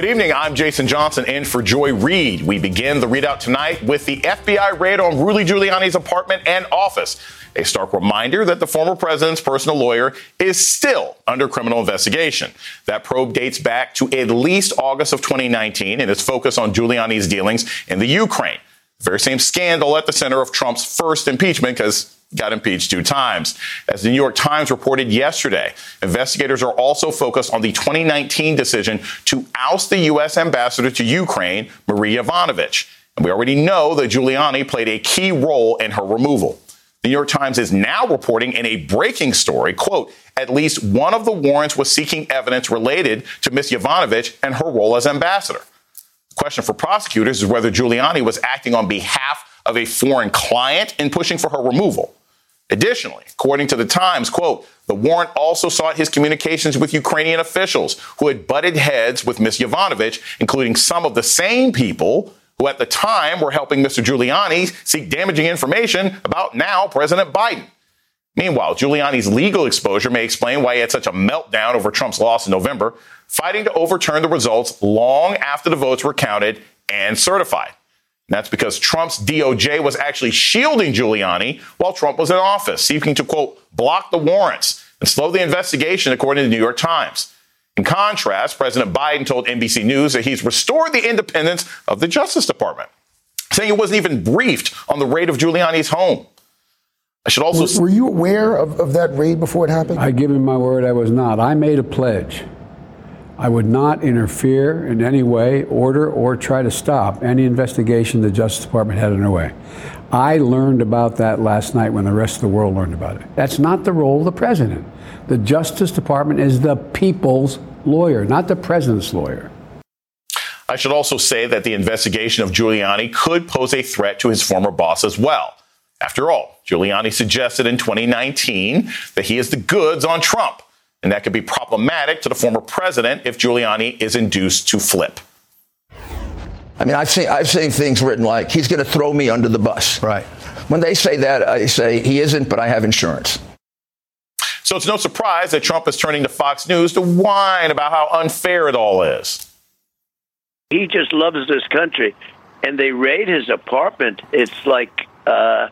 Good evening. I'm Jason Johnson in for Joy Reid. We begin the readout tonight with the FBI raid on Rudy Giuliani's apartment and office. A stark reminder that the former president's personal lawyer is still under criminal investigation. That probe dates back to at least August of 2019 and is focused on Giuliani's dealings in the Ukraine. The very same scandal at the center of Trump's first impeachment because got impeached two times. As the New York Times reported yesterday, investigators are also focused on the 2019 decision to oust the U.S. ambassador to Ukraine, Marie Yovanovitch. And we already know that Giuliani played a key role in her removal. The New York Times is now reporting in a breaking story, quote, at least one of the warrants was seeking evidence related to Ms. Yovanovitch and her role as ambassador. The question for prosecutors is whether Giuliani was acting on behalf of a foreign client in pushing for her removal. Additionally, according to the Times, quote, the warrant also sought his communications with Ukrainian officials who had butted heads with Ms. Yovanovitch, including some of the same people who at the time were helping Mr. Giuliani seek damaging information about now President Biden. Meanwhile, Giuliani's legal exposure may explain why he had such a meltdown over Trump's loss in November, fighting to overturn the results long after the votes were counted and certified. That's because Trump's DOJ was actually shielding Giuliani while Trump was in office, seeking to, quote, block the warrants and slow the investigation, according to the New York Times. In contrast, President Biden told NBC News that he's restored the independence of the Justice Department, saying he wasn't even briefed on the raid of Giuliani's home. I should also. Were, were you aware of, of that raid before it happened? I give him my word I was not. I made a pledge I would not interfere in any way, order, or try to stop any investigation the Justice Department had underway. I learned about that last night when the rest of the world learned about it. That's not the role of the president. The Justice Department is the people's lawyer, not the president's lawyer. I should also say that the investigation of Giuliani could pose a threat to his former boss as well. After all, Giuliani suggested in 2019 that he is the goods on Trump and that could be problematic to the former president if Giuliani is induced to flip. I mean, I've seen, I've seen things written like, he's going to throw me under the bus. Right. When they say that, I say, he isn't, but I have insurance. So it's no surprise that Trump is turning to Fox News to whine about how unfair it all is. He just loves this country. And they raid his apartment. It's like, uh,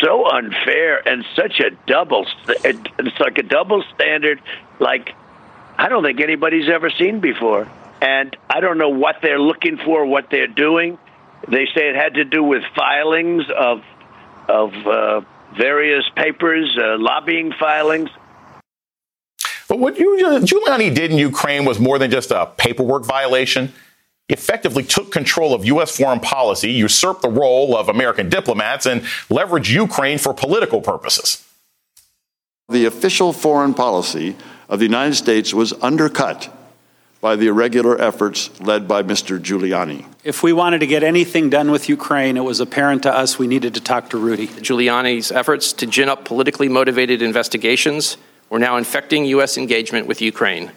so unfair and such a double. It's like a double standard, like I don't think anybody's ever seen before. And I don't know what they're looking for, what they're doing. They say it had to do with filings of of uh, various papers, uh, lobbying filings. But what Giuliani did in Ukraine was more than just a paperwork violation effectively took control of U.S. foreign policy, usurped the role of American diplomats, and leveraged Ukraine for political purposes. The official foreign policy of the United States was undercut by the irregular efforts led by Mr. Giuliani. If we wanted to get anything done with Ukraine, it was apparent to us we needed to talk to Rudy. Giuliani's efforts to gin up politically motivated investigations were now infecting U.S. engagement with Ukraine.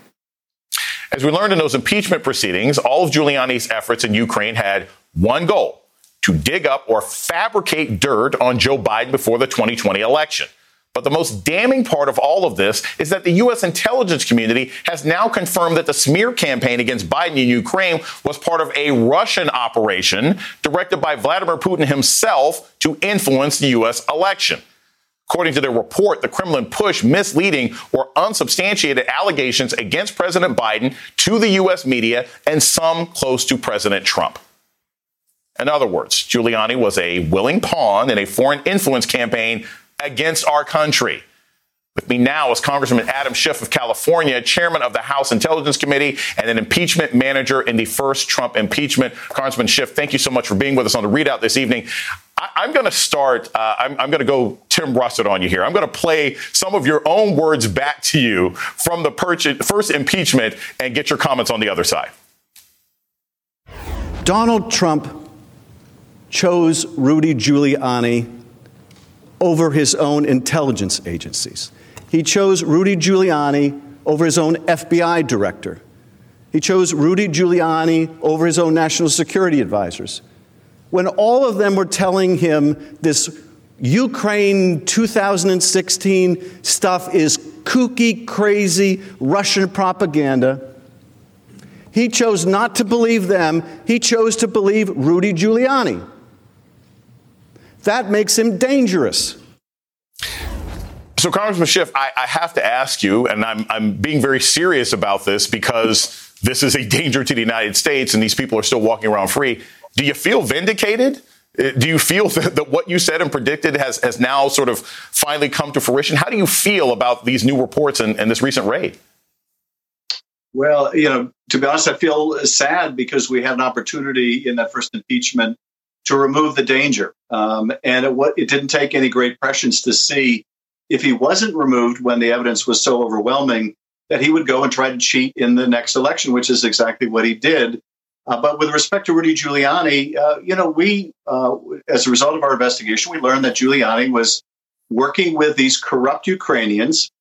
As we learned in those impeachment proceedings, all of Giuliani's efforts in Ukraine had one goal to dig up or fabricate dirt on Joe Biden before the 2020 election. But the most damning part of all of this is that the U.S. intelligence community has now confirmed that the smear campaign against Biden in Ukraine was part of a Russian operation directed by Vladimir Putin himself to influence the U.S. election. According to their report, the Kremlin pushed misleading or unsubstantiated allegations against President Biden to the U.S. media and some close to President Trump. In other words, Giuliani was a willing pawn in a foreign influence campaign against our country. With me now is Congressman Adam Schiff of California, chairman of the House Intelligence Committee and an impeachment manager in the first Trump impeachment. Congressman Schiff, thank you so much for being with us on the readout this evening. I, am going to start. Uh, I'm, I'm going to go Tim Russert on you here. I'm going to play some of your own words back to you from the first impeachment and get your comments on the other side. Donald Trump chose Rudy Giuliani over his own intelligence agencies. He chose Rudy Giuliani over his own FBI director. He chose Rudy Giuliani over his own national security advisors. When all of them were telling him this Ukraine 2016 stuff is kooky, crazy Russian propaganda, he chose not to believe them. He chose to believe Rudy Giuliani. That makes him dangerous. So, Congressman Schiff, I, I have to ask you, and I'm, I'm being very serious about this because this is a danger to the United States and these people are still walking around free. Do you feel vindicated? Uh, do you feel that, that, what you said and predicted has, has now sort of finally come to fruition? How do you feel about these new reports and, and this recent raid? Well, you know, to be honest, I feel sad because we had an opportunity in that first impeachment to remove the danger. Um, and it, it didn't take any great prescience to see if he wasn't removed when the evidence was so overwhelming that he would go and try to cheat in the next election, which is exactly what he did. Uh, but with respect to Rudy Giuliani, uh, you know, we, uh, as a result of our investigation, we learned that Giuliani was working with these corrupt Ukrainians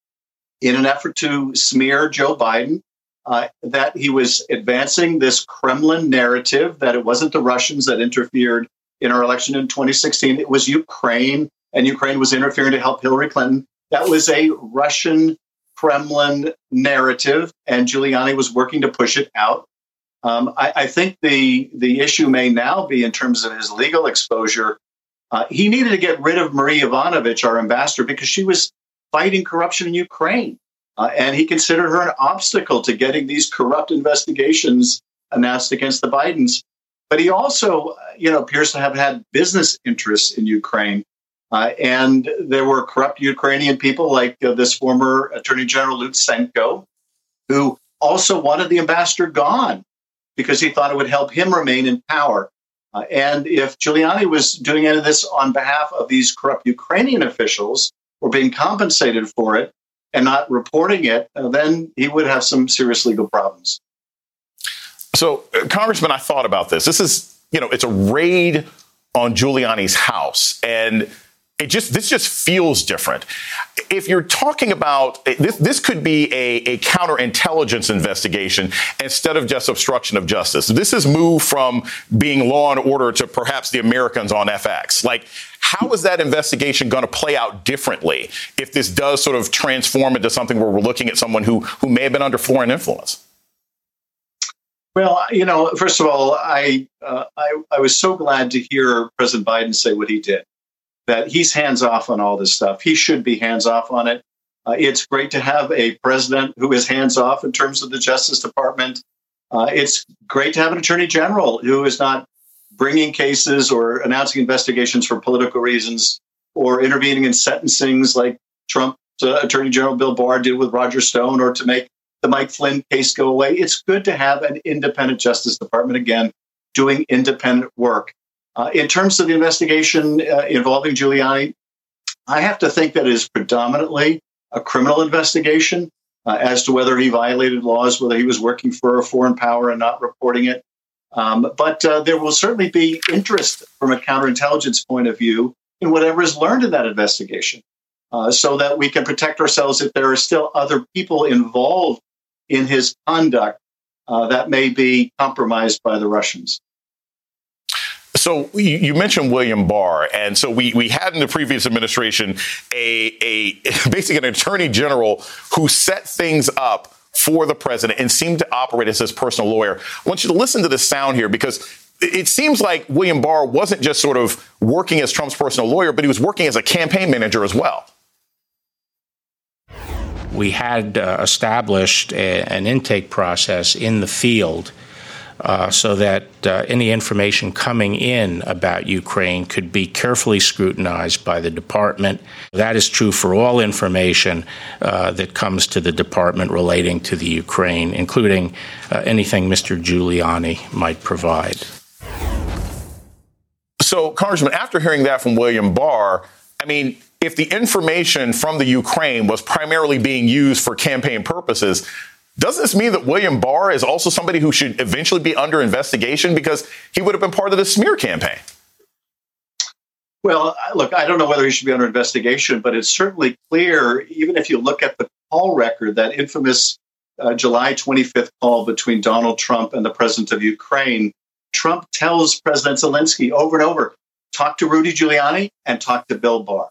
in an effort to smear Joe Biden, uh, that he was advancing this Kremlin narrative that it wasn't the Russians that interfered in our election in 2016, it was Ukraine, and Ukraine was interfering to help Hillary Clinton. That was a Russian Kremlin narrative, and Giuliani was working to push it out. Um, I, I, think the the issue may now be in terms of his legal exposure. Uh, he needed to get rid of Marie Yovanovitch, our ambassador, because she was fighting corruption in Ukraine, uh, and he considered her an obstacle to getting these corrupt investigations announced against the Bidens. But he also, you know, appears to have had business interests in Ukraine. Uh, and there were corrupt Ukrainian people like uh, this former Attorney General Lutsenko, who also wanted the ambassador gone because he thought it would help him remain in power. Uh, and if Giuliani was doing any of this on behalf of these corrupt Ukrainian officials or being compensated for it and not reporting it, uh, then he would have some serious legal problems. So, uh, Congressman, I thought about this. This is, you know, it's a raid on Giuliani's house. And it just this just feels different. If you're talking about this, this could be a, a counterintelligence investigation instead of just obstruction of justice. This has moved from being law and order to perhaps the Americans on FX. Like, how is that investigation going to play out differently if this does sort of transform into something where we're looking at someone who who may have been under foreign influence? Well, you know, first of all, I, uh, I I was so glad to hear President Biden say what he did that he's hands off on all this stuff. He should be hands off on it. Uh, it's great to have a president who is hands off in terms of the Justice Department. Uh, it's great to have an attorney general who is not bringing cases or announcing investigations for political reasons or intervening in sentencings like Trump uh, Attorney General Bill Barr did with Roger Stone or to make the Mike Flynn case go away. It's good to have an independent Justice Department again doing independent work. Uh, in terms of the investigation uh, involving Giuliani, I have to think that it is predominantly a criminal investigation uh, as to whether he violated laws, whether he was working for a foreign power and not reporting it. Um, but uh, there will certainly be interest from a counterintelligence point of view in whatever is learned in that investigation uh, so that we can protect ourselves if there are still other people involved in his conduct uh, that may be compromised by the Russians. So you, mentioned William Barr, and so we we had in the previous administration a a basically an attorney general who set things up for the president and seemed to operate as his personal lawyer. I want you to listen to the sound here because it seems like William Barr wasn't just sort of working as Trump's personal lawyer, but he was working as a campaign manager as well. We had uh, established a, an intake process in the field uh, so that uh, any information coming in about Ukraine could be carefully scrutinized by the department. That is true for all information uh, that comes to the department relating to the Ukraine, including uh, anything Mr. Giuliani might provide. So, Congressman, after hearing that from William Barr, I mean, if the information from the Ukraine was primarily being used for campaign purposes, does this mean that William Barr is also somebody who should eventually be under investigation because he would have been part of the smear campaign? Well, look, I don't know whether he should be under investigation, but it's certainly clear, even if you look at the call record, that infamous uh, July 25th call between Donald Trump and the president of Ukraine, Trump tells President Zelensky over and over talk to Rudy Giuliani and talk to Bill Barr.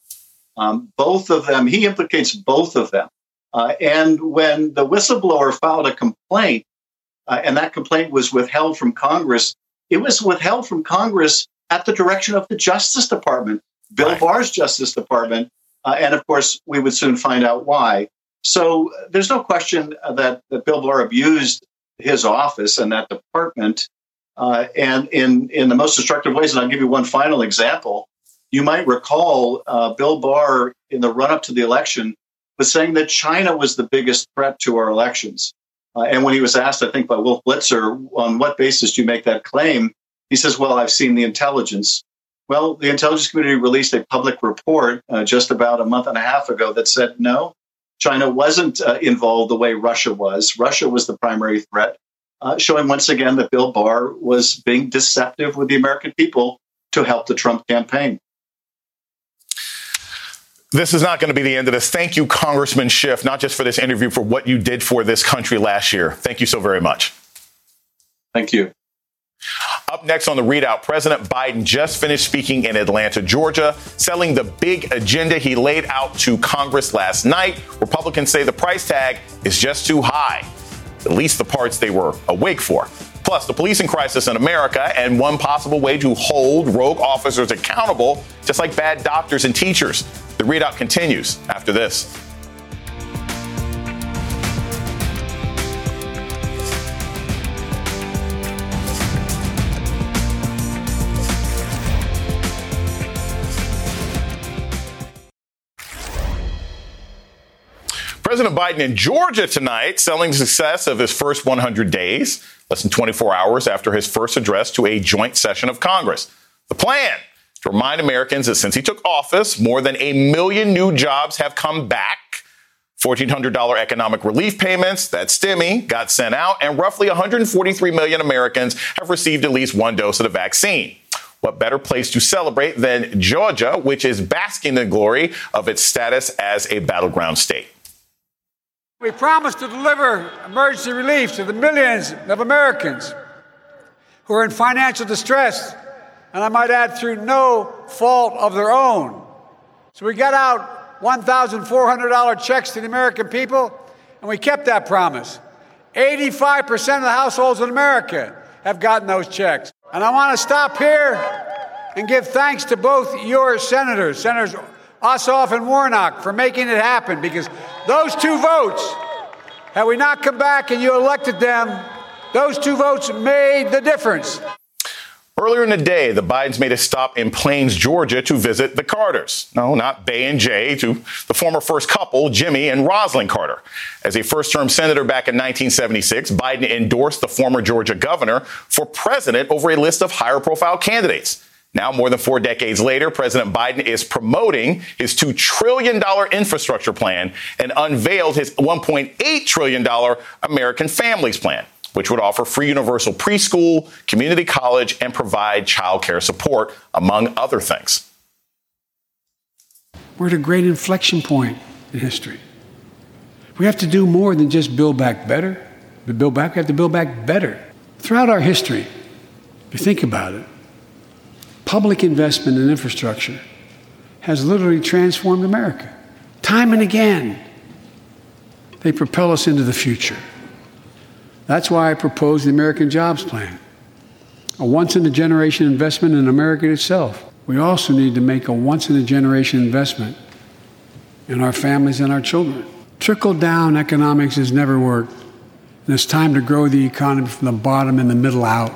Um, both of them, he implicates both of them. Uh, and when the whistleblower filed a complaint, uh, and that complaint was withheld from Congress, it was withheld from Congress at the direction of the Justice Department, Bill right. Barr's Justice Department. Uh, and of course, we would soon find out why. So there's no question that, that Bill Barr abused his office and that department, uh, and in, in the most destructive ways. And I'll give you one final example. You might recall uh, Bill Barr in the run up to the election was saying that China was the biggest threat to our elections. Uh, and when he was asked, I think by Wolf Blitzer, on what basis do you make that claim? He says, Well, I've seen the intelligence. Well, the intelligence community released a public report uh, just about a month and a half ago that said no, China wasn't uh, involved the way Russia was. Russia was the primary threat, uh, showing once again that Bill Barr was being deceptive with the American people to help the Trump campaign. This is not going to be the end of this. Thank you, Congressman Schiff, not just for this interview, for what you did for this country last year. Thank you so very much. Thank you. Up next on the readout, President Biden just finished speaking in Atlanta, Georgia, selling the big agenda he laid out to Congress last night. Republicans say the price tag is just too high, at least the parts they were awake for. Plus, the policing crisis in America and one possible way to hold rogue officers accountable, just like bad doctors and teachers. The readout continues after this. President Biden in Georgia tonight selling the success of his first 100 days, less than 24 hours after his first address to a joint session of Congress. The plan to remind Americans that since he took office, more than a million new jobs have come back. $1,400 economic relief payments, that STEMI, got sent out, and roughly 143 million Americans have received at least one dose of the vaccine. What better place to celebrate than Georgia, which is basking in the glory of its status as a battleground state? We promised to deliver emergency relief to the millions of Americans who are in financial distress, and I might add, through no fault of their own. So we got out $1,400 checks to the American people, and we kept that promise. 85% of the households in America have gotten those checks. And I want to stop here and give thanks to both your senators, Senators Ossoff and Warnock for making it happen because those two votes, had we not come back and you elected them, those two votes made the difference. Earlier in the day, the Bidens made a stop in Plains, Georgia to visit the Carters. No, not Bey and Jay, to the former first couple, Jimmy and Rosalynn Carter. As a first term senator back in 1976, Biden endorsed the former Georgia governor for president over a list of higher profile candidates. Now, more than four decades later, President Biden is promoting his $2 trillion infrastructure plan and unveiled his $1.8 trillion American Families Plan, which would offer free universal preschool, community college, and provide child care support, among other things. We're at a great inflection point in history. We have to do more than just build back better. To build back, we have to build back better. Throughout our history, if you think about it, public investment in infrastructure has literally transformed America. Time and again, they propel us into the future. That's why I propose the American Jobs Plan, a once in a generation investment in America itself. We also need to make a once in a generation investment in our families and our children. Trickle down economics has never worked, and it's time to grow the economy from the bottom and the middle out.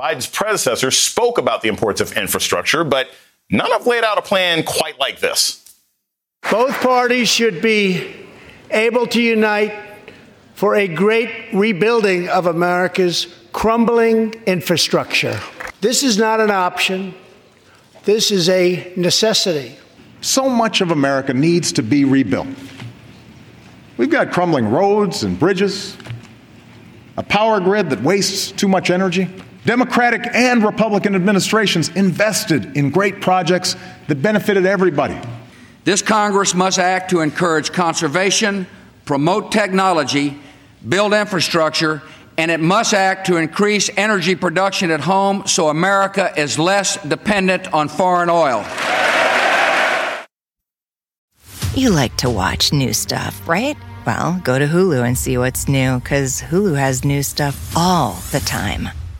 Biden's predecessor spoke about the importance of infrastructure, but none have laid out a plan quite like this. Both parties should be able to unite for a great rebuilding of America's crumbling infrastructure. This is not an option. This is a necessity. So much of America needs to be rebuilt. We've got crumbling roads and bridges, a power grid that wastes too much energy. Democratic and Republican administrations invested in great projects that benefited everybody. This Congress must act to encourage conservation, promote technology, build infrastructure, and it must act to increase energy production at home so America is less dependent on foreign oil. You like to watch new stuff, right? Well, go to Hulu and see what's new, because Hulu has new stuff all the time.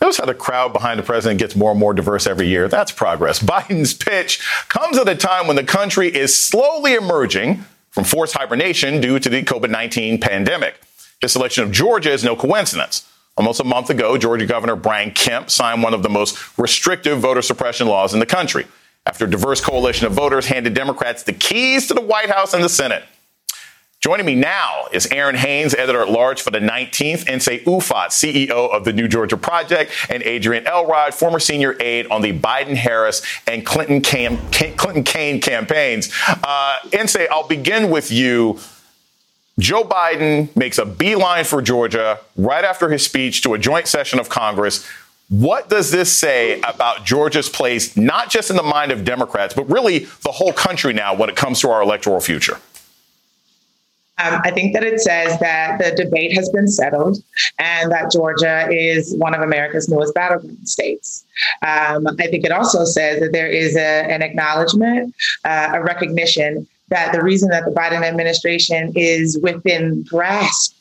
Notice how the crowd behind the president gets more and more diverse every year. That's progress. Biden's pitch comes at a time when the country is slowly emerging from forced hibernation due to the COVID 19 pandemic. This selection of Georgia is no coincidence. Almost a month ago, Georgia Governor Brian Kemp signed one of the most restrictive voter suppression laws in the country after a diverse coalition of voters handed Democrats the keys to the White House and the Senate. Joining me now is Errin Haines, editor at large for the 19th, Nsé Ufot, CEO of the New Georgia Project, and Adrienne Elrod, former senior aide on the Biden Harris and Clinton Cam- Clinton Kaine campaigns. Uh, Nsé, I'll begin with you. Joe Biden makes a beeline for Georgia right after his speech to a joint session of Congress. What does this say about Georgia's place, not just in the mind of Democrats, but really the whole country now when it comes to our electoral future? Um, I think that it says that the debate has been settled and that Georgia is one of America's newest battleground states. Um, I think it also says that there is a, an acknowledgement, uh, a recognition that the reason that the Biden administration is within grasp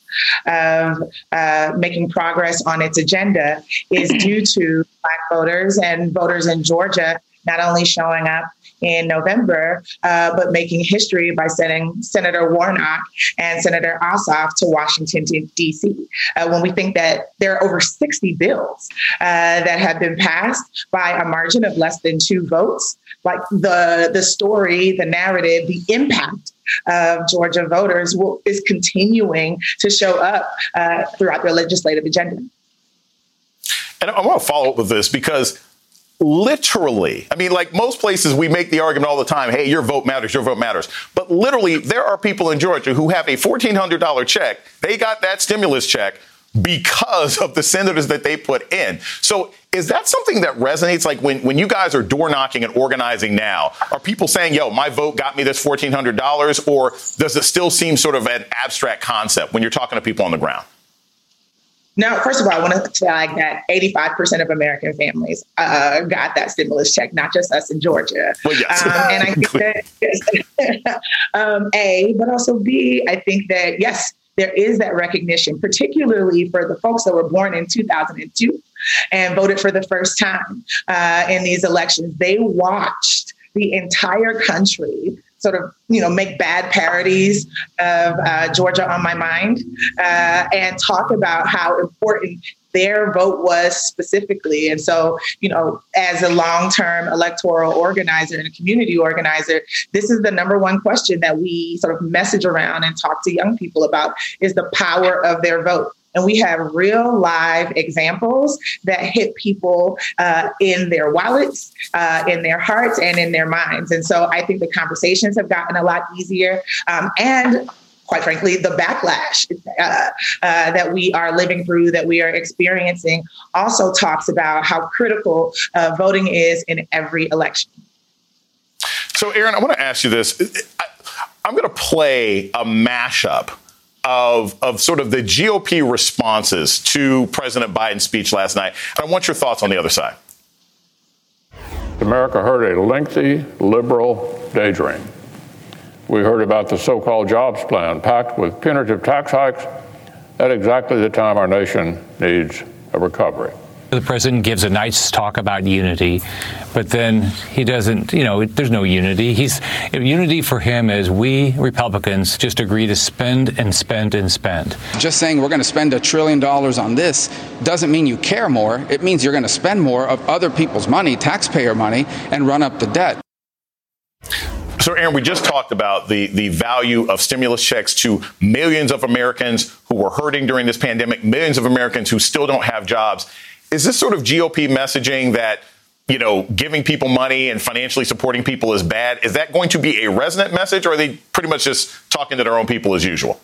of uh, making progress on its agenda is due to Black voters and voters in Georgia not only showing up in November, uh, but making history by sending Senator Warnock and Senator Ossoff to Washington, D.C. Uh, when we think that there are over 60 bills uh, that have been passed by a margin of less than two votes, like the, the story, the narrative, the impact of Georgia voters will, is continuing to show up uh, throughout their legislative agenda. And I want to follow up with this because literally, I mean, like most places, we make the argument all the time hey, your vote matters, your vote matters. But literally, there are people in Georgia who have a $1,400 check. They got that stimulus check because of the senators that they put in. So is that something that resonates? Like when, when you guys are door knocking and organizing now, are people saying, yo, my vote got me this $1,400? Or does it still seem sort of an abstract concept when you're talking to people on the ground? Now, first of all, I want to flag that 85% of American families uh, got that stimulus check, not just us in Georgia. Well, yes. Um, and I think that, um, A, but also B, I think that, yes, there is that recognition, particularly for the folks that were born in 2002 and voted for the first time uh, in these elections. They watched the entire country sort of you know make bad parodies of uh, Georgia on my mind uh, and talk about how important their vote was specifically. And so, you know, as a long term electoral organizer and a community organizer, this is the number one question that we sort of message around and talk to young people about is the power of their vote. And we have real live examples that hit people uh, in their wallets, uh, in their hearts, and in their minds. And so I think the conversations have gotten a lot easier. Um, and quite frankly, the backlash uh, uh, that we are living through, that we are experiencing, also talks about how critical uh, voting is in every election. So, Errin, I want to ask you this. I, I'm going to play a mashup of, of sort of the GOP responses to President Biden's speech last night. And I want your thoughts on the other side. America heard a lengthy liberal daydream. We heard about the so called jobs plan packed with punitive tax hikes at exactly the time our nation needs a recovery. The president gives a nice talk about unity, but then he doesn't, you know, there's no unity. He's unity for him is we Republicans just agree to spend and spend and spend. Just saying we're going to spend a trillion dollars on this doesn't mean you care more. It means you're going to spend more of other people's money, taxpayer money, and run up the debt. So, Errin, we just talked about the, the value of stimulus checks to millions of Americans who were hurting during this pandemic, millions of Americans who still don't have jobs. Is this sort of GOP messaging that, you know, giving people money and financially supporting people is bad? Is that going to be a resonant message, or are they pretty much just talking to their own people as usual?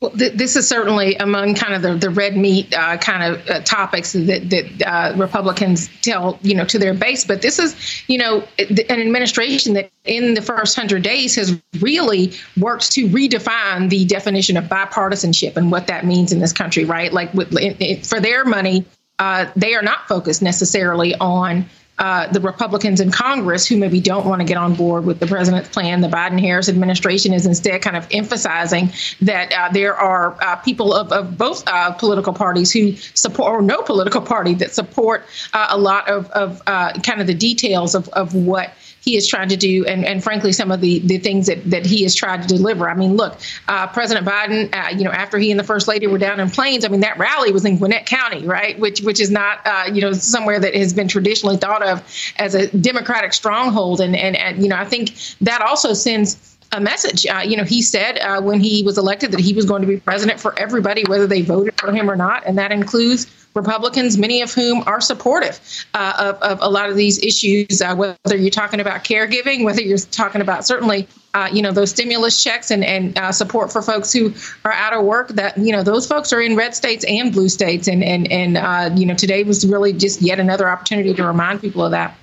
Well, th- this is certainly among kind of the, the red meat uh, kind of uh, topics that, that uh, Republicans tell, you know, to their base. But this is, you know, an administration that in the first hundred days has really worked to redefine the definition of bipartisanship and what that means in this country, right? Like with, it, it, for their money, uh, they are not focused necessarily on uh, the Republicans in Congress who maybe don't want to get on board with the president's plan. The Biden Harris administration is instead kind of emphasizing that uh, there are uh, people of, of both uh, political parties who support, or no political party that support uh, a lot of, of kind of the details of, of what he is trying to do, and, and frankly, some of the, the things that, that he is trying to deliver. I mean, look, uh, President Biden, uh, you know, after he and the First Lady were down in Plains, I mean, that rally was in Gwinnett County, right? Which which is not, uh, you know, somewhere that has been traditionally thought of as a Democratic stronghold, and and, and you know, I think that also sends a message. Uh, you know, he said uh, when he was elected that he was going to be president for everybody, whether they voted for him or not, and that includes Republicans, many of whom are supportive uh, of, of, a lot of these issues, uh, whether you're talking about caregiving, whether you're talking about certainly, uh, you know, those stimulus checks and, and uh, support for folks who are out of work. That you know, those folks are in red states and blue states, and and and uh, you know, today was really just yet another opportunity to remind people of that.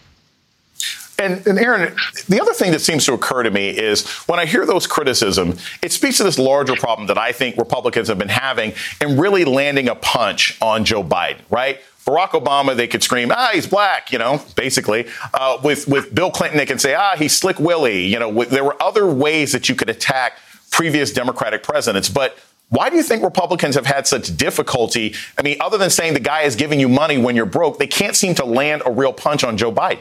And, and, Errin, the other thing that seems to occur to me is when I hear those criticisms, it speaks to this larger problem that I think Republicans have been having and really landing a punch on Joe Biden, right? Barack Obama, they could scream, ah, he's black, you know, basically. Uh, with, with Bill Clinton, they can say, ah, he's Slick Willie. You know, there were other ways that you could attack previous Democratic presidents. But why do you think Republicans have had such difficulty? I mean, other than saying the guy is giving you money when you're broke, they can't seem to land a real punch on Joe Biden.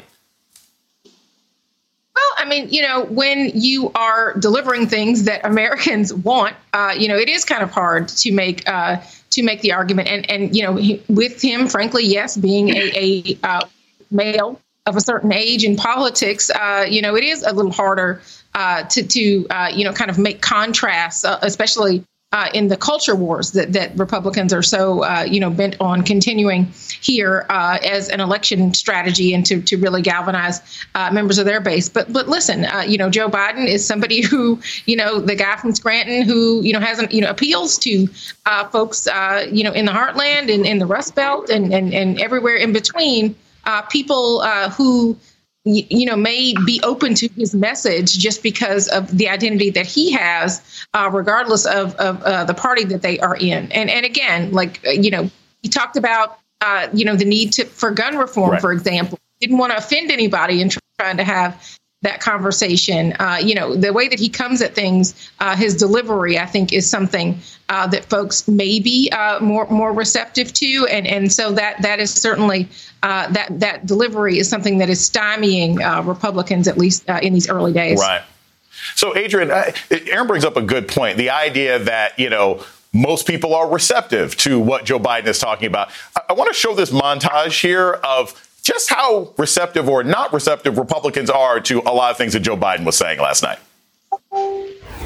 Well, I mean, you know, when you are delivering things that Americans want, uh, you know, it is kind of hard to make uh, to make the argument. And and you know, he, with him, frankly, yes, being a, a uh, male of a certain age in politics, uh, you know, it is a little harder uh, to to uh, you know kind of make contrasts, especially uh, in the culture wars that, that Republicans are so uh, you know bent on continuing here uh, as an election strategy and to, to really galvanize uh, members of their base. But but listen, uh, you know Joe Biden is somebody who you know the guy from Scranton who you know hasn't you know appeals to uh, folks you know in the heartland and in the Rust Belt and and, and everywhere in between. people who you know, may be open to his message just because of the identity that he has, uh, regardless of, of uh, the party that they are in. And and again, like uh, you know, he talked about uh, you know the need to for gun reform, right. for example. Didn't want to offend anybody and trying to have that conversation. Uh, you know, the way that he comes at things, uh, his delivery, I think, is something uh, that folks may be uh, more more receptive to, and and so that that is certainly uh, that that delivery is something that is stymieing uh, Republicans at least in these early days. Right. So, Adrienne, Errin brings up a good point. The idea that you know most people are receptive to what Joe Biden is talking about. I, I want to show this montage here of just how receptive or not receptive Republicans are to a lot of things that Joe Biden was saying last night.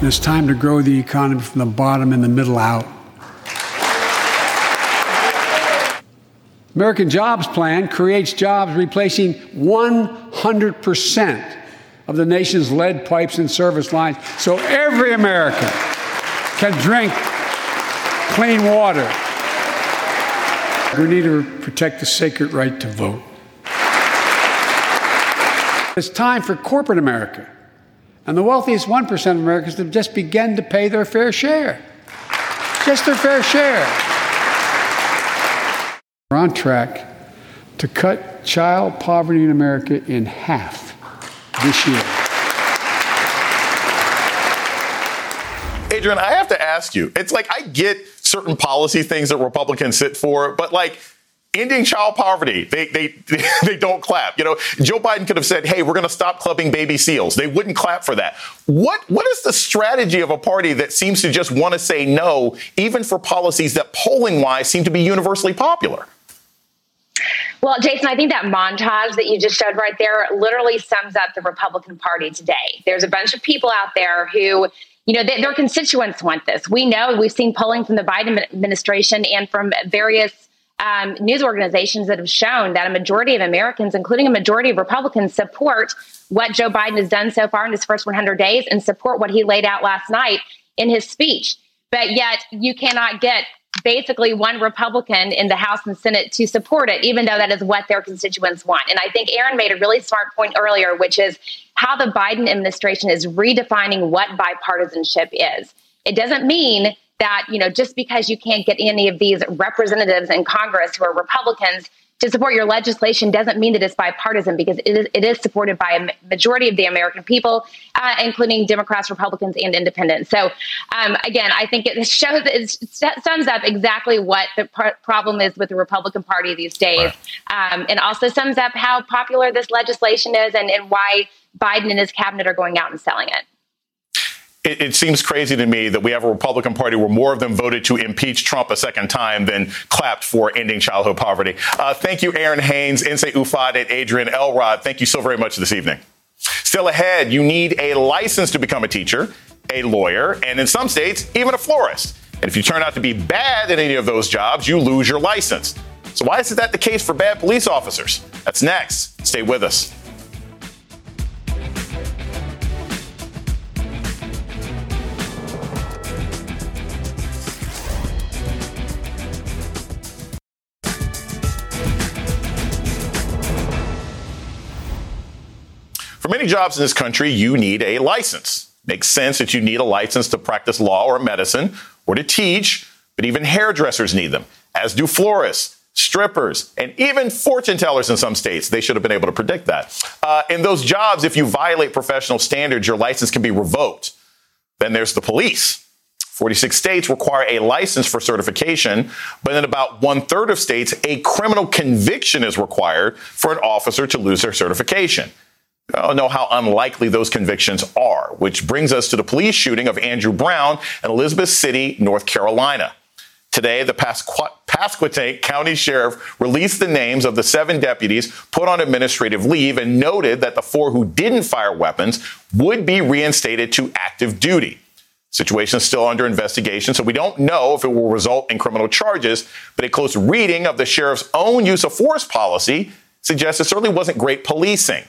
It's time to grow the economy from the bottom and the middle out. American Jobs Plan creates jobs replacing 100% of the nation's lead pipes and service lines so every American can drink clean water. We need to protect the sacred right to vote. It's time for corporate America and the wealthiest 1% of Americans to just begin to pay their fair share. Just their fair share. We're on track to cut child poverty in America in half this year. Adrienne, I have to ask you. It's like I get certain policy things that Republicans sit for, but like ending child poverty, they they they don't clap. You know, Joe Biden could have said, "Hey, we're going to stop clubbing baby seals." They wouldn't clap for that. What what is the strategy of a party that seems to just want to say no, even for policies that polling wise seem to be universally popular? Well, Jason, I think that montage that you just showed right there literally sums up the Republican Party today. There's a bunch of people out there who you know, they, their constituents want this. We know we've seen polling from the Biden administration and from various um, news organizations that have shown that a majority of Americans, including a majority of Republicans, support what Joe Biden has done so far in his first 100 days and support what he laid out last night in his speech. But yet, you cannot get basically one Republican in the House and Senate to support it, even though that is what their constituents want. And I think Errin made a really smart point earlier, which is how the Biden administration is redefining what bipartisanship is. It doesn't mean that, you know, just because you can't get any of these representatives in Congress who are Republicans to support your legislation doesn't mean that it's bipartisan because it is, it is supported by a majority of the American people, uh, including Democrats, Republicans, and independents. So, um, again, I think it shows it sums up exactly what the pr- problem is with the Republican Party these days, right. um, and also sums up how popular this legislation is and, and why Biden and his cabinet are going out and selling it it, it, seems crazy to me that we have a Republican Party where more of them voted to impeach Trump a second time than clapped for ending childhood poverty. Uh, thank you, Errin Haines, Nsé Ufot, and Adrienne Elrod. Thank you so very much this evening. Still ahead, you need a license to become a teacher, a lawyer, and in some states, even a florist. And if you turn out to be bad at any of those jobs, you lose your license. So why is that the case for bad police officers? That's next. Stay with us. For many jobs in this country, you need a license. Makes sense that you need a license to practice law or medicine or to teach, but even hairdressers need them, as do florists, strippers, and even fortune tellers in some states. They should have been able to predict that. Uh, in those jobs, if you violate professional standards, your license can be revoked. Then there's the police. 46 states require a license for certification, but in about one third of states, a criminal conviction is required for an officer to lose their certification Uh, know how unlikely those convictions are, which brings us to the police shooting of Andrew Brown in Elizabeth City, North Carolina. Today, the Pasquotank County Sheriff released the names of the seven deputies put on administrative leave and noted that the four who didn't fire weapons would be reinstated to active duty. Situation is still under investigation, so we don't know if it will result in criminal charges, but a close reading of the sheriff's own use of force policy suggests it certainly wasn't great policing.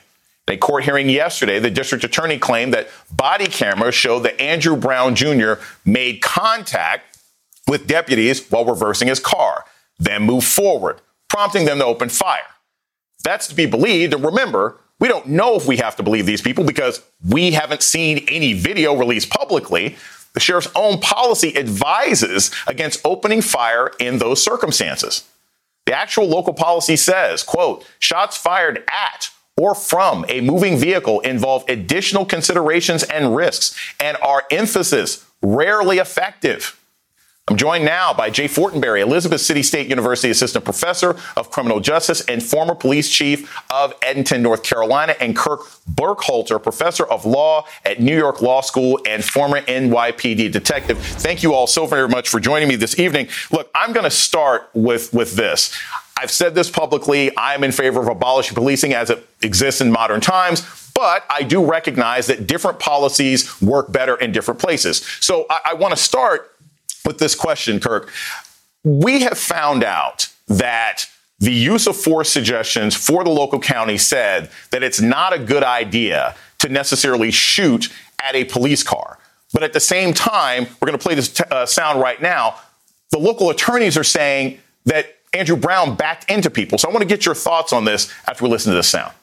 A court hearing yesterday, the district attorney claimed that body cameras showed that Andrew Brown Jr. made contact with deputies while reversing his car, then moved forward, prompting them to open fire. That's to be believed. And remember, we don't know if we have to believe these people because we haven't seen any video released publicly. The sheriff's own policy advises against opening fire in those circumstances. The actual local policy says, quote, shots fired at or from a moving vehicle involve additional considerations and risks and are emphasis rarely effective. I'm joined now by Jay Fortenberry, Elizabeth City State University Assistant Professor of Criminal Justice and former police chief of Edenton, North Carolina, and Kirk Burkhalter, Professor of Law at New York Law School and former NYPD detective. Thank you all so very much for joining me this evening. Look, I'm going to start with, with this. I've said this publicly. I'm in favor of abolishing policing as it exists in modern times. But I do recognize that different policies work better in different places. So I, I want to start with this question, Kirk. We have found out that the use of force suggestions for the local county said that it's not a good idea to necessarily shoot at a police car. But at the same time, we're going to play this t- uh, sound right now. The local attorneys are saying that Andrew Brown backed into people. So I want to get your thoughts on this after we listen to this sound.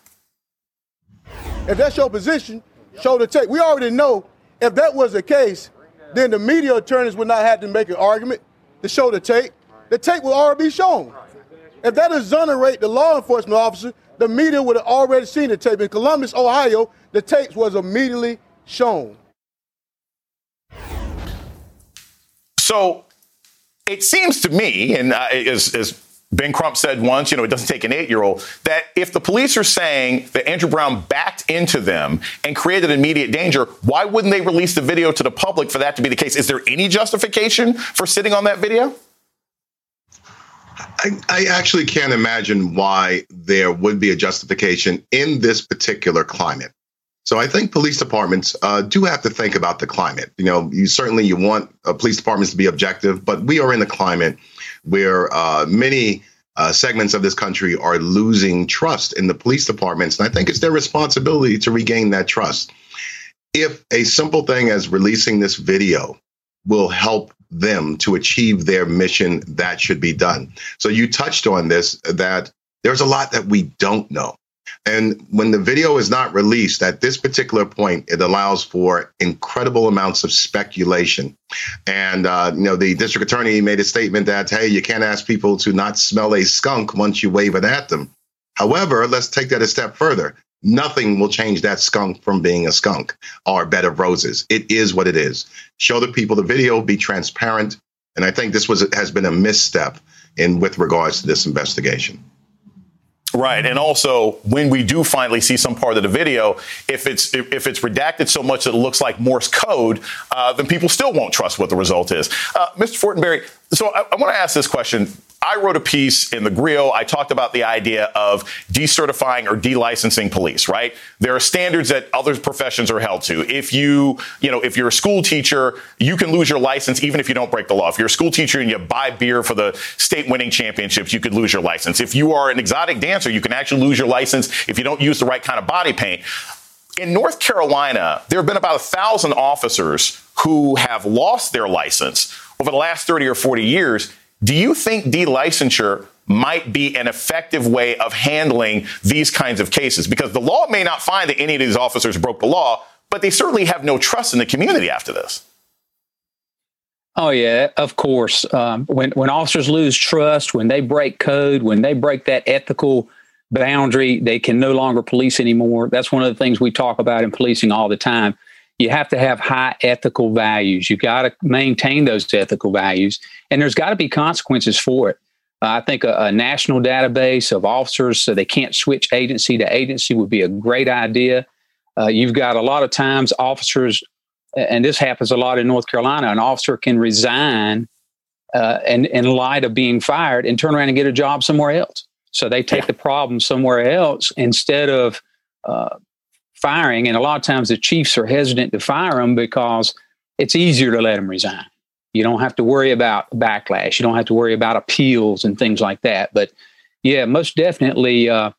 If that's your position, show the tape. We already know if that was the case, then the media attorneys would not have to make an argument to show the tape. The tape will already be shown. If that exonerate the law enforcement officer, the media would have already seen the tape. In Columbus, Ohio, the tape was immediately shown. So it seems to me, and uh, as, as Ben Crump said once, you know, it doesn't take an eight year old, that if the police are saying that Andrew Brown backed into them and created immediate danger, why wouldn't they release the video to the public for that to be the case? Is there any justification for sitting on that video? I, I actually can't imagine why there would be a justification in this particular climate. So I think police departments uh, do have to think about the climate. You know, you certainly you want uh, police departments to be objective, but we are in a climate where uh, many uh, segments of this country are losing trust in the police departments, and I think it's their responsibility to regain that trust. If a simple thing as releasing this video will help them to achieve their mission, that should be done. So you touched on this that there's a lot that we don't know. And when the video is not released at this particular point, it allows for incredible amounts of speculation. And, uh, you know, the district attorney made a statement that, hey, you can't ask people to not smell a skunk once you wave it at them. However, let's take that a step further. Nothing will change that skunk from being a skunk or a bed of roses. It is what it is. Show the people the video, be transparent. And I think this was has been a misstep in with regards to this investigation. Right, and also when we do finally see some part of the video, if it's if it's redacted so much that it looks like Morse code, uh, then people still won't trust what the result is. Uh, Mr. Fortenberry, so I, I want to ask this question I wrote a piece in the Grio. I talked about the idea of decertifying or delicensing police, right? There are standards that other professions are held to. If you, you know, if you're a school teacher, you can lose your license even if you don't break the law. If you're a school teacher and you buy beer for the state winning championships, you could lose your license. If you are an exotic dancer, you can actually lose your license if you don't use the right kind of body paint. In North Carolina, there have been about a thousand officers who have lost their license over the last 30 or 40 years do you think delicensure might be an effective way of handling these kinds of cases? Because the law may not find that any of these officers broke the law, but they certainly have no trust in the community after this. Oh yeah, of course. Um, when when officers lose trust, when they break code, when they break that ethical boundary, they can no longer police anymore. That's one of the things we talk about in policing all the time you have to have high ethical values. You've got to maintain those ethical values, and there's got to be consequences for it. Uh, I think a, a, national database of officers so they can't switch agency to agency would be a great idea. Uh, you've got a lot of times officers, and this happens a lot in North Carolina, an officer can resign uh, and in light of being fired and turn around and get a job somewhere else. So they take yeah. the problem somewhere else instead of uh, firing. And a lot of times the chiefs are hesitant to fire them because it's easier to let them resign. You don't have to worry about backlash. You don't have to worry about appeals and things like that. But yeah, most definitely, uh,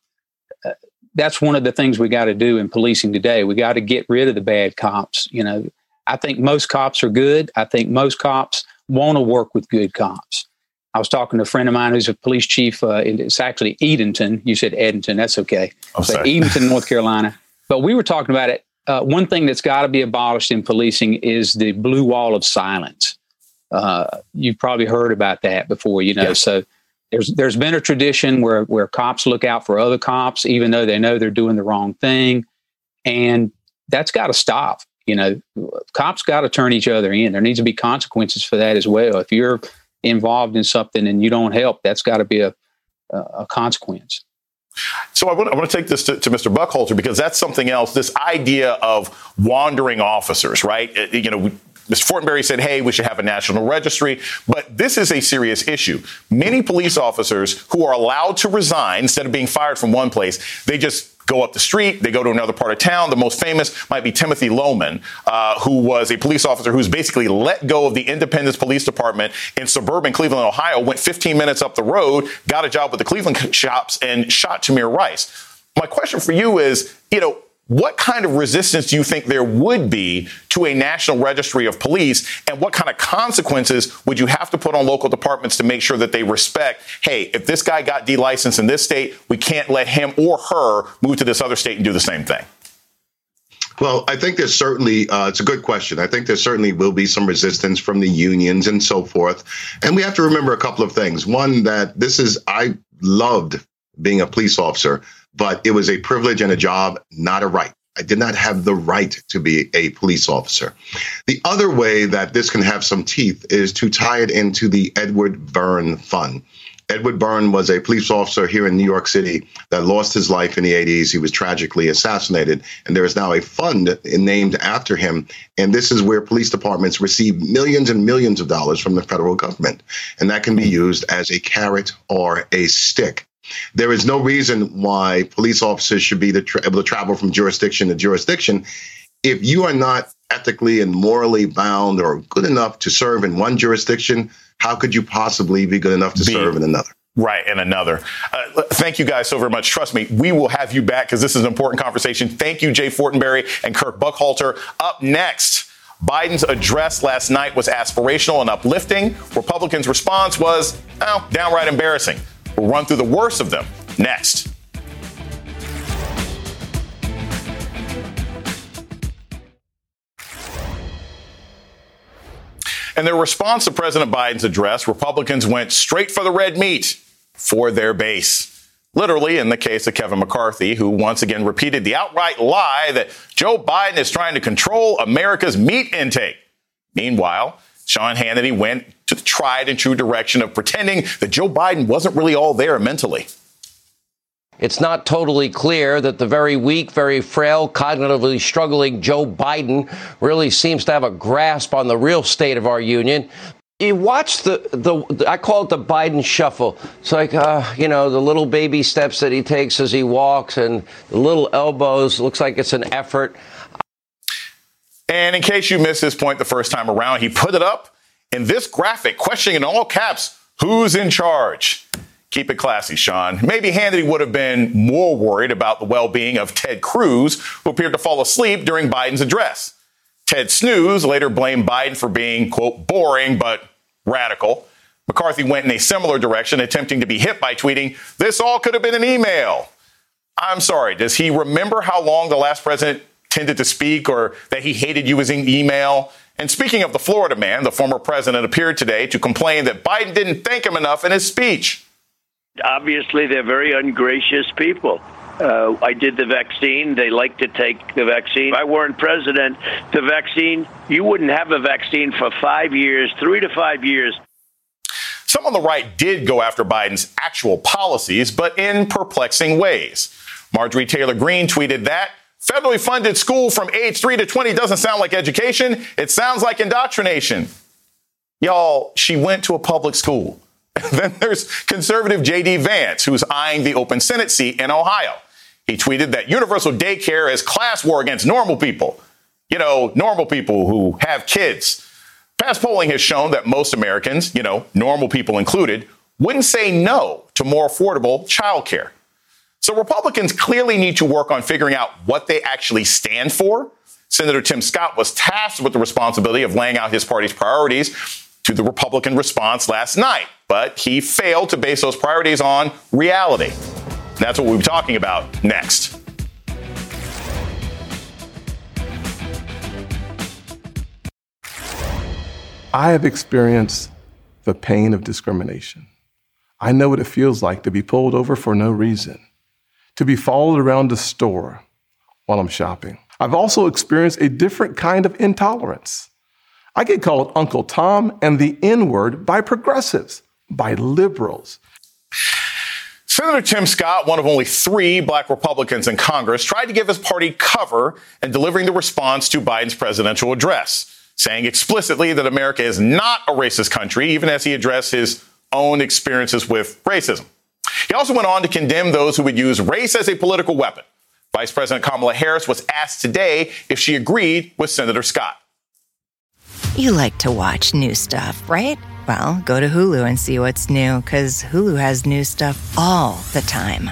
uh that's one of the things we got to do in policing today. We got to get rid of the bad cops. You know, I think most cops are good. I think most cops want to work with good cops. I was talking to a friend of mine who's a police chief. Uh, it's actually Edenton. You said Edenton. That's okay. Oh, but Edenton, North Carolina. But we were talking about it. Uh, one thing that's got to be abolished in policing is the blue wall of silence. Uh, you've probably heard about that before, you know. Yes. So there's there's been a tradition where where cops look out for other cops, even though they know they're doing the wrong thing, and that's got to stop. You know, cops got to turn each other in. There needs to be consequences for that as well. If you're involved in something and you don't help, that's got to be a a consequence. So I want, I want to take this to, to, Mr. Burkhalter because that's something else. This idea of wandering officers, right? Uh, you know, we, Mr. Fortenberry said, hey, we should have a national registry. But this is a serious issue. Many police officers who are allowed to resign instead of being fired from one place, they just go up the street, they go to another part of town. The most famous might be Timothy Loehmann, uh, who was a police officer who's basically let go of the Independence Police Department in suburban Cleveland, Ohio, went 15 minutes up the road, got a job with the Cleveland shops, and shot Tamir Rice. My question for you is, you know, what kind of resistance do you think there would be to a national registry of police? And what kind of consequences would you have to put on local departments to make sure that they respect, hey, if this guy got delicensed in this state, we can't let him or her move to this other state and do the same thing? Well, I think there's certainly, uh, it's a good question. I think there certainly will be some resistance from the unions and so forth. And we have to remember a couple of things. One, that this is, I loved being a police officer, but it was a privilege and a job, not a right. I did not have the right to be a police officer. The other way that this can have some teeth is to tie it into the Edward Byrne Fund. Edward Byrne was a police officer here in New York City that lost his life in the 80s. He was tragically assassinated, and there is now a fund named after him. And this is where police departments receive millions and millions of dollars from the federal government. And that can be used as a carrot or a stick. There is no reason why police officers should be able to travel from jurisdiction to jurisdiction if you are not ethically and morally bound or good enough to serve in one jurisdiction how could you possibly be good enough to be, serve in another? Right, and another. Uh, thank you guys so very much. Trust me, we will have you back because this is an important conversation. Thank you, Jay Fortenberry and Kirk Burkhalter. Up next, Biden's address last night was aspirational and uplifting. Republicans' response was, oh, downright embarrassing. We'll run through the worst of them next. In their response to President Biden's address, Republicans went straight for the red meat for their base. Literally, in the case of Kevin McCarthy, who once again repeated the outright lie that Joe Biden is trying to control America's meat intake. Meanwhile, Sean Hannity went to the tried and true direction of pretending that Joe Biden wasn't really all there mentally. It's not totally clear that the very weak, very frail, cognitively struggling Joe Biden really seems to have a grasp on the real state of our union. You watch the, the, I call it the Biden shuffle. It's like, uh, you know, the little baby steps that he takes as he walks and the little elbows. Looks like it's an effort. And in case you missed this point the first time around, he put it up in this graphic, questioning in all caps, who's in charge? Keep it classy, Sean. Maybe Hannity would have been more worried about the well being of Ted Cruz, who appeared to fall asleep during Biden's address. Ted Snooze later blamed Biden for being, quote, boring but radical. McCarthy went in a similar direction, attempting to be hip by tweeting, This all could have been an email. I'm sorry, does he remember how long the last president tended to speak or that he hated using email? And speaking of the Florida man, the former president appeared today to complain that Biden didn't thank him enough in his speech. Obviously, they're very ungracious people. Uh, I did the vaccine. They like to take the vaccine. If I weren't president, the vaccine, you wouldn't have a vaccine for five years, three to five years. Some on the right did go after Biden's actual policies, but in perplexing ways. Marjorie Taylor Greene tweeted that federally funded school from age 3 to 20 doesn't sound like education, it sounds like indoctrination. Y'all, she went to a public school. then there's conservative J.D. Vance, who's eyeing the open Senate seat in Ohio. He tweeted that universal daycare is class war against normal people. You know, normal people who have kids. Past polling has shown that most Americans, you know, normal people included, wouldn't say no to more affordable childcare. So Republicans clearly need to work on figuring out what they actually stand for. Senator Tim Scott was tasked with the responsibility of laying out his party's priorities to the Republican response last night, but he failed to base those priorities on reality. That's what we'll be talking about next. I have experienced the pain of discrimination. I know what it feels like to be pulled over for no reason, to be followed around the store while I'm shopping. I've also experienced a different kind of intolerance I get called Uncle Tom and the N word by progressives, by liberals. Senator Tim Scott, one of only three black Republicans in Congress, tried to give his party cover in delivering the response to Biden's presidential address, saying explicitly that America is not a racist country, even as he addressed his own experiences with racism. He also went on to condemn those who would use race as a political weapon. Vice President Kamala Harris was asked today if she agreed with Senator Scott. You like to watch new stuff, right? Well, go to Hulu and see what's new, because Hulu has new stuff all the time.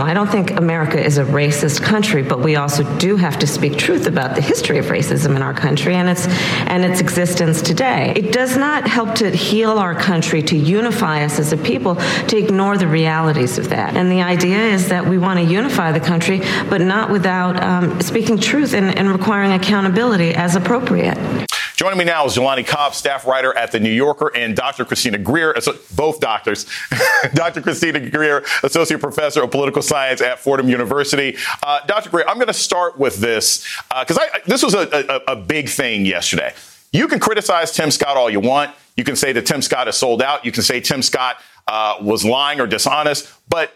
I don't think America is a racist country, but we also do have to speak truth about the history of racism in our country and its and its existence today. It does not help to heal our country, to unify us as a people, to ignore the realities of that. And the idea is that we want to unify the country, but not without um, speaking truth and, and requiring accountability as appropriate. Joining me now is Jelani Cobb, staff writer at The New Yorker, and Dr. Christina Greer, both doctors. Dr. Christina Greer, associate professor of political science at Fordham University. Uh, Dr. Greer, I'm going to start with this because uh, this was a, a, a big thing yesterday. You can criticize Tim Scott all you want. You can say that Tim Scott is sold out. You can say Tim Scott uh, was lying or dishonest. But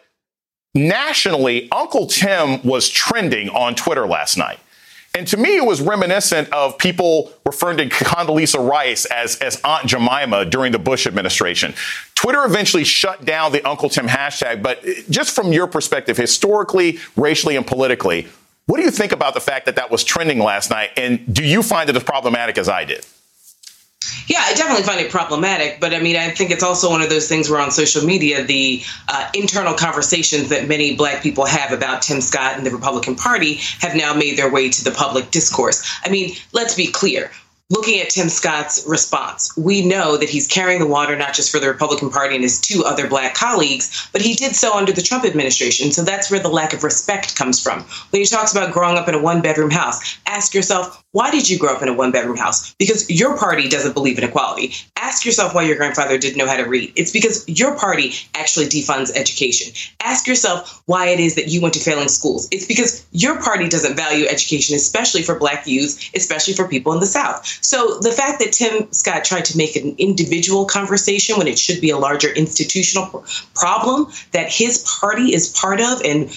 nationally, Uncle Tim was trending on Twitter last night. And to me, it was reminiscent of people referring to Condoleezza Rice as, as Aunt Jemima during the Bush administration. Twitter eventually shut down the Uncle Tim hashtag, but just from your perspective, historically, racially, and politically, what do you think about the fact that that was trending last night? And do you find it as problematic as I did? Yeah, I definitely find it problematic, but I mean, I think it's also one of those things where on social media, the uh, internal conversations that many black people have about Tim Scott and the Republican Party have now made their way to the public discourse. I mean, let's be clear looking at Tim Scott's response, we know that he's carrying the water not just for the Republican Party and his two other black colleagues, but he did so under the Trump administration. So that's where the lack of respect comes from. When he talks about growing up in a one bedroom house, ask yourself, why did you grow up in a one bedroom house? Because your party doesn't believe in equality. Ask yourself why your grandfather didn't know how to read. It's because your party actually defunds education. Ask yourself why it is that you went to failing schools. It's because your party doesn't value education, especially for black youth, especially for people in the South. So the fact that Tim Scott tried to make an individual conversation when it should be a larger institutional problem that his party is part of, and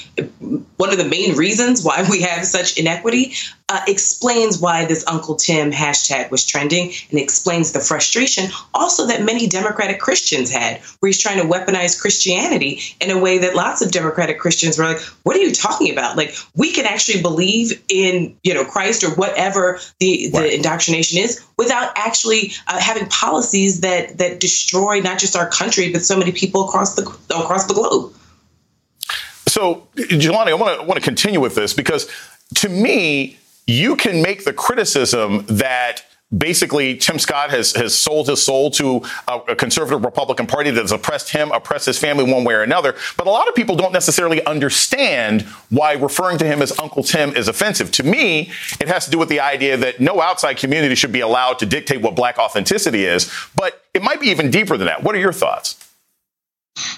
one of the main reasons why we have such inequity, uh, explains why this Uncle Tim hashtag was trending and explains the frustration also that many Democratic Christians had, where he's trying to weaponize Christianity in a way that lots of Democratic Christians were like, what are you talking about? Like, we can actually believe in, you know, Christ or whatever the, the right. indoctrination is without actually uh, having policies that, that destroy not just our country, but so many people across the, across the globe. So, Jelani, I want to want to continue with this because to me, you can make the criticism that basically Tim Scott has, has sold his soul to a, a, conservative Republican Party that has oppressed him, oppressed his family one way or another. But a lot of people don't necessarily understand why referring to him as Uncle Tim is offensive. To me, it has to do with the idea that no outside community should be allowed to dictate what black authenticity is. But it might be even deeper than that. What are your thoughts?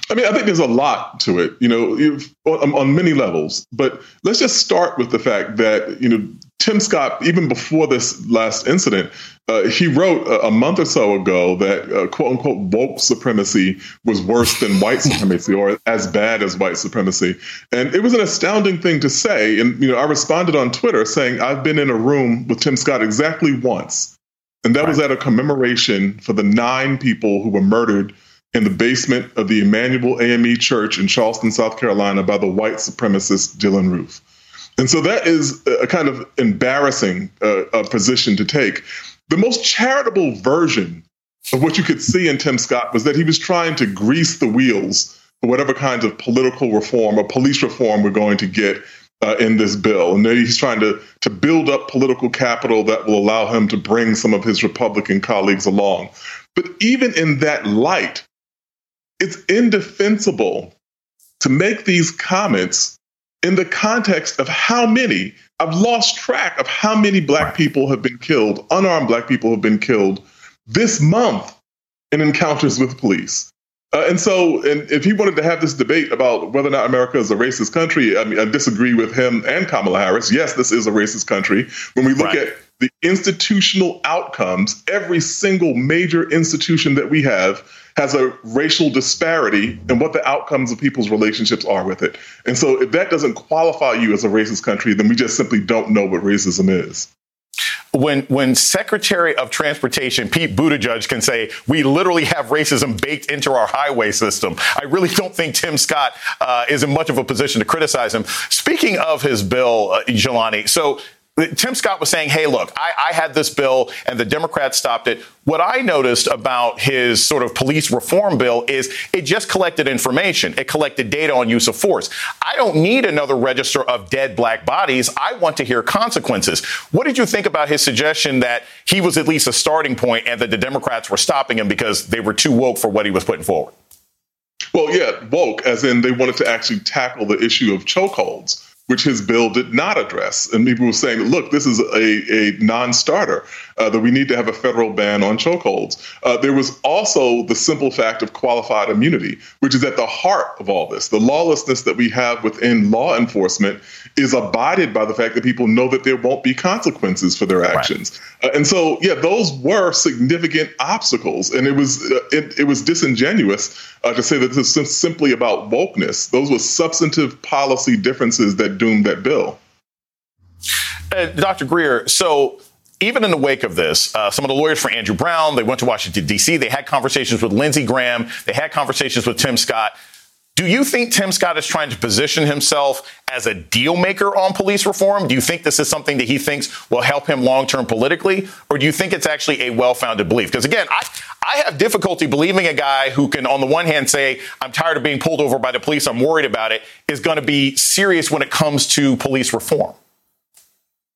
I mean, I think there's a lot to it, you know, on, on, many levels. But let's just start with the fact that, you know, Tim Scott, even before this last incident, uh, he wrote a, a, month or so ago that uh, quote unquote woke supremacy was worse than white supremacy or as bad as white supremacy. And it was an astounding thing to say. And, you know, I responded on Twitter saying, I've been in a room with Tim Scott exactly once. And that right. was at a commemoration for the nine people who were murdered in the basement of the Emanuel AME Church in Charleston, South Carolina, by the white supremacist Dylann Roof. And so that is a kind of embarrassing uh, position to take. The most charitable version of what you could see in Tim Scott was that he was trying to grease the wheels for whatever kinds of political reform or police reform we're going to get uh, in this bill. And he's trying to, to build up political capital that will allow him to bring some of his Republican colleagues along. But even in that light, it's indefensible to make these comments in the context of how many, I've lost track of how many black people have been killed, unarmed black people have been killed this month in encounters with police. Uh, and so, and if he wanted to have this debate about whether or not America is a racist country, I mean, I disagree with him and Kamala Harris. Yes, this is a racist country. When we look right. at the institutional outcomes, every single major institution that we have has a racial disparity in what the outcomes of people's relationships are with it. And so if that doesn't qualify you as a racist country, then we just simply don't know what racism is. When when Secretary of Transportation Pete Buttigieg can say we literally have racism baked into our highway system, I really don't think Tim Scott uh, is in much of a position to criticize him. Speaking of his bill, uh, Jelani, so Tim Scott was saying, hey, look, I, I, had this bill and the Democrats stopped it. What I noticed about his sort of police reform bill is it just collected information. It collected data on use of force. I don't need another register of dead black bodies. I want to hear consequences. What did you think about his suggestion that he was at least a starting point and that the Democrats were stopping him because they were too woke for what he was putting forward? Well, yeah, woke, as in they wanted to actually tackle the issue of chokeholds which his bill did not address. And people were saying, look, this is a, a non starter, uh, that we need to have a federal ban on chokeholds. Uh, there was also the simple fact of qualified immunity, which is at the heart of all this. The lawlessness that we have within law enforcement is abided by the fact that people know that there won't be consequences for their actions. Right. Uh, and so, yeah, those were significant obstacles. And it was, uh, it, it was disingenuous uh, to say that this is simply about wokeness. Those were substantive policy differences doomed that bill. Uh, Dr. Greer, so even in the wake of this, uh, some of the lawyers for Andrew Brown, they went to Washington, D.C., they had conversations with Lindsey Graham, they had conversations with Tim Scott. Do you think Tim Scott is trying to position himself as a deal maker on police reform? Do you think this is something that he thinks will help him long term politically? Or do you think it's actually a well founded belief? Because again, I, I have difficulty believing a guy who can, on the one hand, say, I'm tired of being pulled over by the police, I'm worried about it, is going to be serious when it comes to police reform.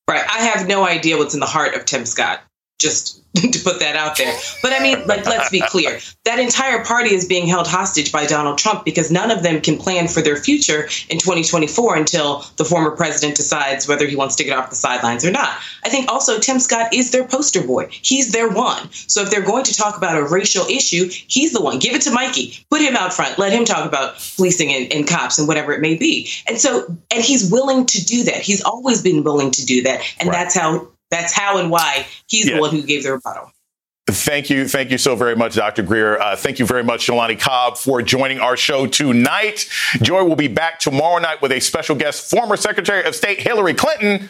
Right. I have no idea what's in the heart of Tim Scott. Just to put that out there. But I mean, like, let's be clear. That entire party is being held hostage by Donald Trump because none of them can plan for their future in 2024 until the former president decides whether he wants to get off the sidelines or not. I think also Tim Scott is their poster boy. He's their one. So if they're going to talk about a racial issue, he's the one. Give it to Mikey. Put him out front. Let him talk about policing and, and cops and whatever it may be. And so, and he's willing to do that. He's always been willing to do that. And right. that's how that's how and why he's yeah. the one who gave the rebuttal. Thank you. Thank you so very much, Dr. Greer. Uh, thank you very much, Jelani Cobb, for joining our show tonight. Joy will be back tomorrow night with a special guest, former Secretary of State Hillary Clinton.